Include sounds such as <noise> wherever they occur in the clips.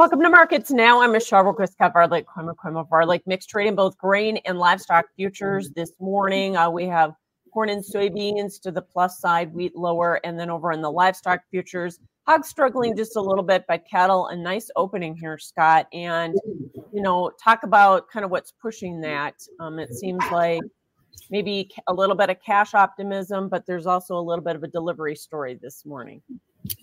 Welcome to Markets Now. I'm Michelle Roquist, Varilek, Kooima, Kooima, Varilek. Mixed trading both grain and livestock futures this morning. Uh, we have corn and soybeans to the plus side, wheat lower, and then over in the livestock futures, hogs struggling just a little bit, but cattle a nice opening here, Scott. And you know, talk about kind of what's pushing that. Um, it seems like maybe a little bit of cash optimism, but there's also a little bit of a delivery story this morning.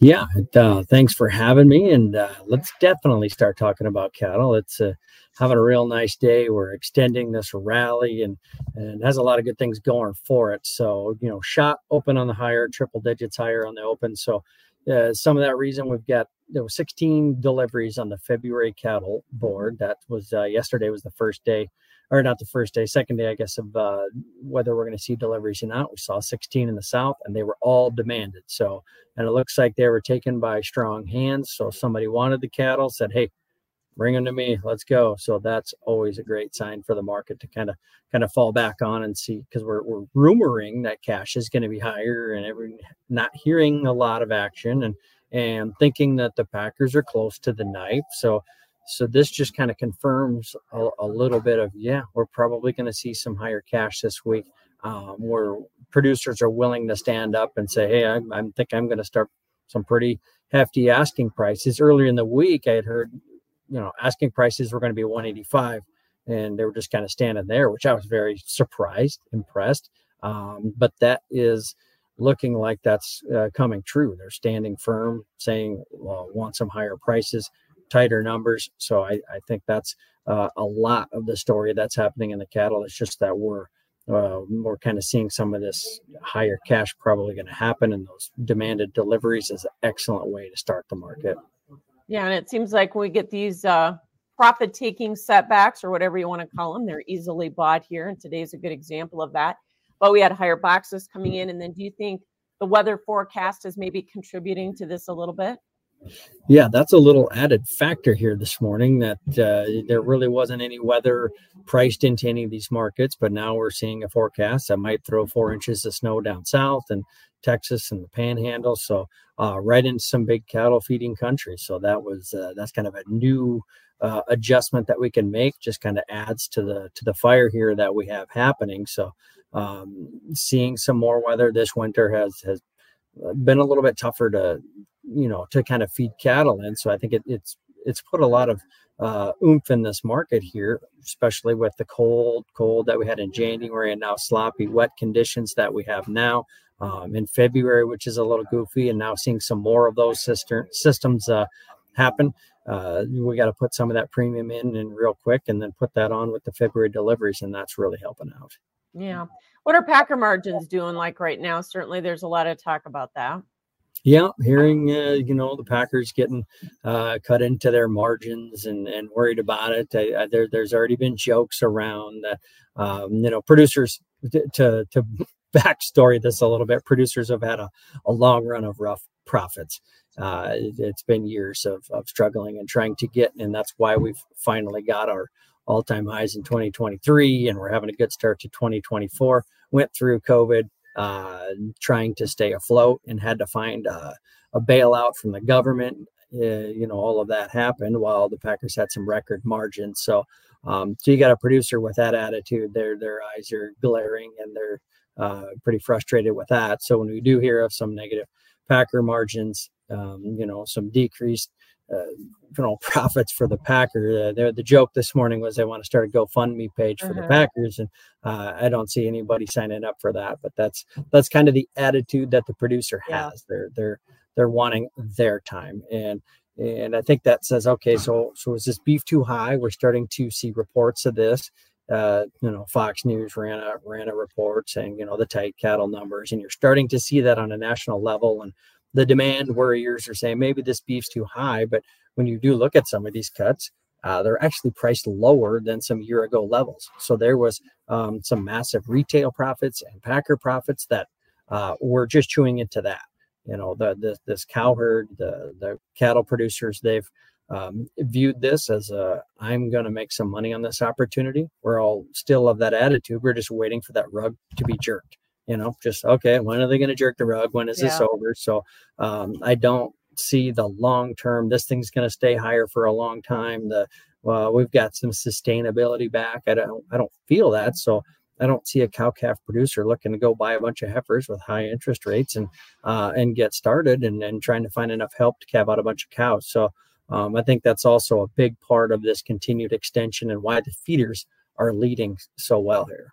Yeah, uh, thanks for having me. And uh, let's definitely start talking about cattle. It's uh, having a real nice day. We're extending this rally and, and has a lot of good things going for it. So, you know, shot open on the higher, triple digits higher on the open. So, uh, some of that reason we've got there were 16 deliveries on the February cattle board. That was uh, yesterday was the first day or not the first day, second day, I guess, of uh, whether we're going to see deliveries or not. We saw 16 in the South, and they were all demanded. So, and it looks like they were taken by strong hands. So somebody wanted the cattle, said, "Hey, bring them to me. Let's go." So that's always a great sign for the market to kind of kind of fall back on and see because we're we're rumoring that cash is going to be higher, and every not hearing a lot of action and and thinking that the Packers are close to the knife. So so this just kind of confirms a, a, little bit of yeah, we're probably going to see some higher cash this week, um, where producers are willing to stand up and say, hey, I, I think I'm going to start some pretty hefty asking prices. Earlier in the week, I had heard, you know, asking prices were going to be 185, and they were just kind of standing there, which I was very surprised, impressed. Um, but that is looking like that's uh, coming true. They're standing firm, saying, well, want some higher prices tighter numbers. So I, I think that's uh, a lot of the story that's happening in the cattle. It's just that we're uh, we're kind of seeing some of this higher cash probably going to happen, and those demanded deliveries is an excellent way to start the market. Yeah, and it seems like we get these uh, profit-taking setbacks or whatever you want to call them, they're easily bought here, and today's a good example of that. But we had higher boxes coming in, and then do you think the weather forecast is maybe contributing to this a little bit? Yeah, that's a little added factor here this morning that uh, there really wasn't any weather priced into any of these markets, but now we're seeing a forecast that might throw four inches of snow down south and Texas and the Panhandle, so uh, right into some big cattle feeding country. So that was uh, that's kind of a new uh, adjustment that we can make. Just kind of adds to the to the fire here that we have happening. So um, seeing some more weather this winter has has been a little bit tougher to you know to kind of feed cattle in so i think it, it's it's put a lot of uh, oomph in this market here especially with the cold cold that we had in january and now sloppy wet conditions that we have now um, in february which is a little goofy and now seeing some more of those cistern, systems uh, happen uh, we got to put some of that premium in and real quick and then put that on with the february deliveries and that's really helping out. Yeah. What are packer margins doing like right now? Certainly there's a lot of talk about that yeah, hearing uh, you know the Packers getting uh, cut into their margins and, and worried about it. I, I, there, there's already been jokes around that um, you know producers to to <laughs> backstory this a little bit. Producers have had a, a long run of rough profits. Uh, it, has been years of, of struggling and trying to get, and that's why we've finally got our all-time highs in 2023, and we're having a good start to 2024. Went through COVID, uh, trying to stay afloat and had to find a bailout from the government. Uh, you know, all of that happened while the Packers had some record margins. So, um, so you got a producer with that attitude. Their their eyes are glaring and they're uh, pretty frustrated with that. So when we do hear of some negative Packer margins, um, you know, some decreased uh, you <laughs> profits for the Packer. Uh, the joke this morning was they want to start a GoFundMe page for uh-huh. the Packers, and uh, I don't see anybody signing up for that. But that's that's kind of the attitude that the producer has. Yeah. They're they're they're wanting their time, and and I think that says okay. So so is this beef too high? We're starting to see reports of this. Uh, you know, Fox News ran a ran a report saying you know the tight cattle numbers, and you're starting to see that on a national level. And the demand warriors are saying maybe this beef's too high, but when you do look at some of these cuts, uh, they're actually priced lower than some year ago levels. So there was um, some massive retail profits and packer profits that uh, were just chewing into that. You know, the, the this cow herd, the the cattle producers, they've um, viewed this as a I'm going to make some money on this opportunity. We're all still of that attitude. We're just waiting for that rug to be jerked you know just okay when are they going to jerk the rug when is yeah. this over so um, i don't see the long term. This thing's going to stay higher for a long time. The we've got some sustainability back. I don't I don't feel that. So I don't see a cow calf producer looking to go buy a bunch of heifers with high interest rates and uh, and get started and, and trying to find enough help to calve out a bunch of cows. So um, I think that's also a big part of this continued extension and why the feeders are leading so well here.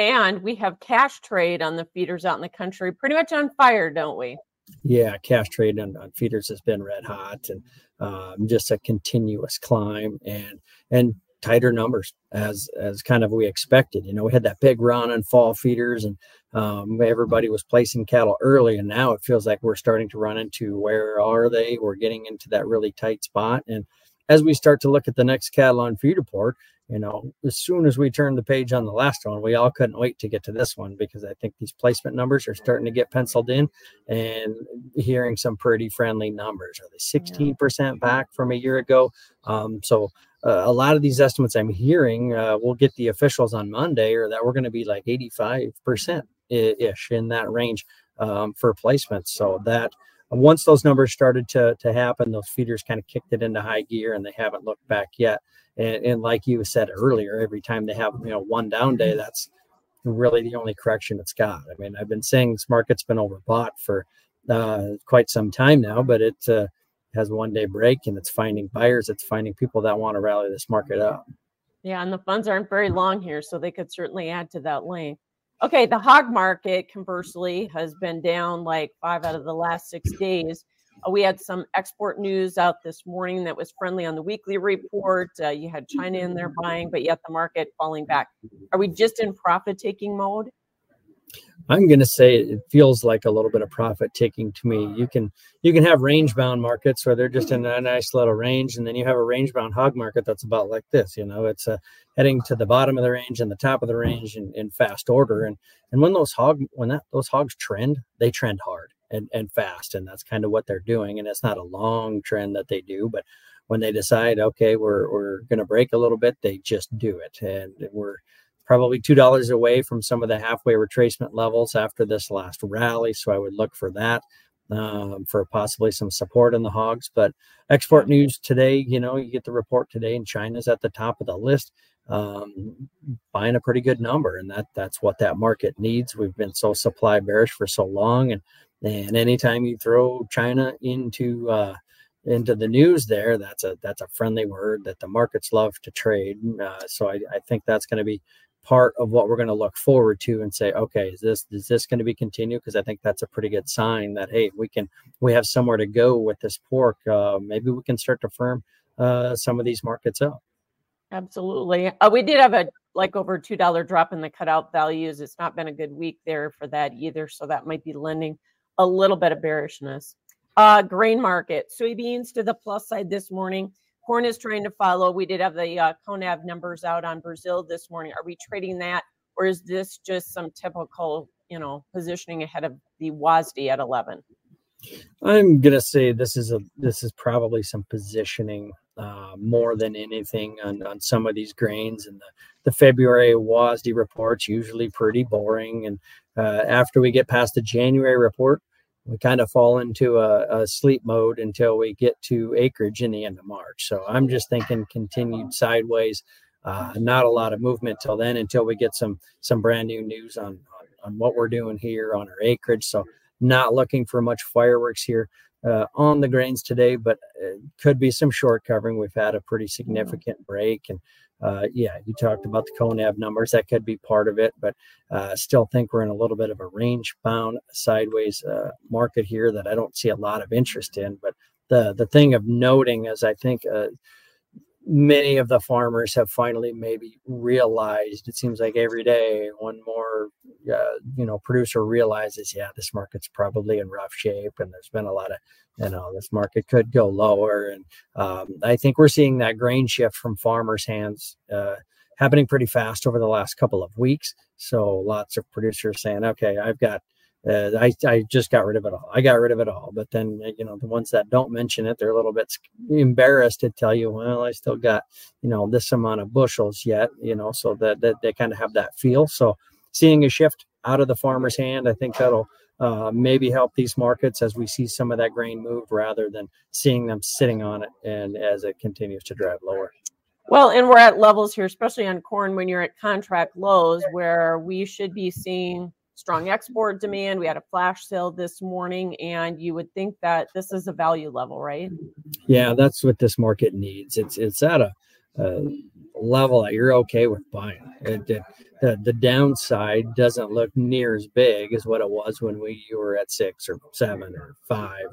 And we have cash trade on the feeders out in the country pretty much on fire, don't we? Yeah, cash trade on, on feeders has been red hot and um, just a continuous climb and and tighter numbers as as kind of we expected. You know, we had that big run on fall feeders and um, everybody was placing cattle early, and now it feels like we're starting to run into where are they? We're getting into that really tight spot, and as we start to look at the next cattle on feed report, you know, as soon as we turned the page on the last one, we all couldn't wait to get to this one because I think these placement numbers are starting to get penciled in and hearing some pretty friendly numbers. Are they 16% back from a year ago? Um, so uh, a lot of these estimates I'm hearing, uh, we'll get the officials on Monday, or that we're going to be like 85% ish in that range um, for placements. So that once those numbers started to to happen, those feeders kind of kicked it into high gear, and they haven't looked back yet. And, and like you said earlier, every time they have you know one down day, that's really the only correction it's got. I mean, I've been saying this market's been overbought for uh, quite some time now, but it uh, has one day break and it's finding buyers. It's finding people that want to rally this market up. Yeah, and the funds aren't very long here, so they could certainly add to that length. Okay, the hog market conversely has been down like five out of the last six days. Uh, we had some export news out this morning that was friendly on the weekly report. Uh, you had China in there buying, but yet the market falling back. Are we just in profit taking mode? I'm going to say it feels like a little bit of profit taking to me. You can you can have range bound markets where they're just in a nice little range, and then you have a range bound hog market that's about like this. You know, it's uh, heading to the bottom of the range and the top of the range in, in fast order. And and when those hog when that those hogs trend, they trend hard and, and fast. And that's kind of what they're doing. And it's not a long trend that they do, but when they decide, okay, we're, we're going to break a little bit, they just do it. And we're probably $2 away from some of the halfway retracement levels after this last rally. So I would look for that. Um, for possibly some support in the hogs. But export news today, you know, you get the report today, and China's at the top of the list, um, buying a pretty good number, and that that's what that market needs. We've been so supply bearish for so long, and and anytime you throw China into uh, into the news there, that's a that's a friendly word that the markets love to trade. Uh, so I, I think that's going to be part of what we're going to look forward to and say, okay, is this is this going to be continued? Because I think that's a pretty good sign that hey, we can we have somewhere to go with this pork. Uh, maybe we can start to firm uh, some of these markets up. Absolutely. Uh, we did have a like over two dollar drop in the cutout values. It's not been a good week there for that either, so that might be lending a little bit of bearishness. Uh, grain market, soybeans to the plus side this morning. Corn is trying to follow. We did have the uh, CONAB numbers out on Brazil this morning. Are we trading that, or is this just some typical, you know, positioning ahead of the WASDE at 11? I'm gonna say this is a this is probably some positioning uh, more than anything on, on some of these grains and the, the February WASDE reports usually pretty boring and uh, after we get past the January report we kind of fall into a, a, sleep mode until we get to acreage in the end of March. So I'm just thinking continued sideways, uh, not a lot of movement till then until we get some some brand new news on, on, on what we're doing here on our acreage. So not looking for much fireworks here uh, on the grains today, but could be some short covering. We've had a pretty significant break and uh, yeah, you talked about the CONAB numbers. That could be part of it, but uh, still think we're in a little bit of a range bound sideways uh, market here that I don't see a lot of interest in. But the the thing of noting is, I think uh, many of the farmers have finally maybe realized. It seems like every day one more uh, you know producer realizes, yeah, this market's probably in rough shape, and there's been a lot of you know this market could go lower and um, i think we're seeing that grain shift from farmers hands uh, happening pretty fast over the last couple of weeks so lots of producers saying okay i've got uh, I, I just got rid of it all. I got rid of it all. But then, you know, the ones that don't mention it, they're a little bit embarrassed to tell you, well, I still got, you know, this amount of bushels yet, you know, so that, that they kind of have that feel. So seeing a shift out of the farmer's hand, I think that'll uh, maybe help these markets as we see some of that grain move rather than seeing them sitting on it and as it continues to drive lower. Well, and we're at levels here, especially on corn, when you're at contract lows, where we should be seeing strong export demand. We had a flash sale this morning, and you would think that this is a value level, right? Yeah, that's what this market needs. It's it's at a, a level that you're okay with buying. It, it, the the downside doesn't look near as big as what it was when we you were at six or seven or five.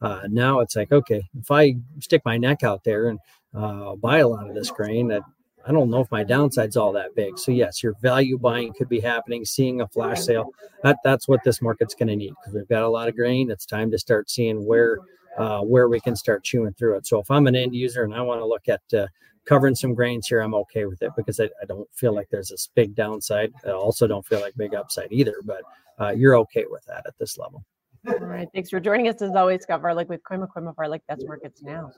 Uh, now it's like okay, if I stick my neck out there and uh, buy a lot of this grain, that I don't know if my downside's all that big. So yes, your value buying could be happening. Seeing a flash sale, that that's what this market's going to need because we've got a lot of grain. It's time to start seeing where uh, where we can start chewing through it. So if I'm an end user and I want to look at uh, covering some grains here, I'm okay with it because I, I, don't feel like there's this big downside. I also don't feel like big upside either, but uh, you're okay with that at this level. All right. Thanks for joining us as always, Scott Varilek with Kooima Kooima Varilek. That's gets now.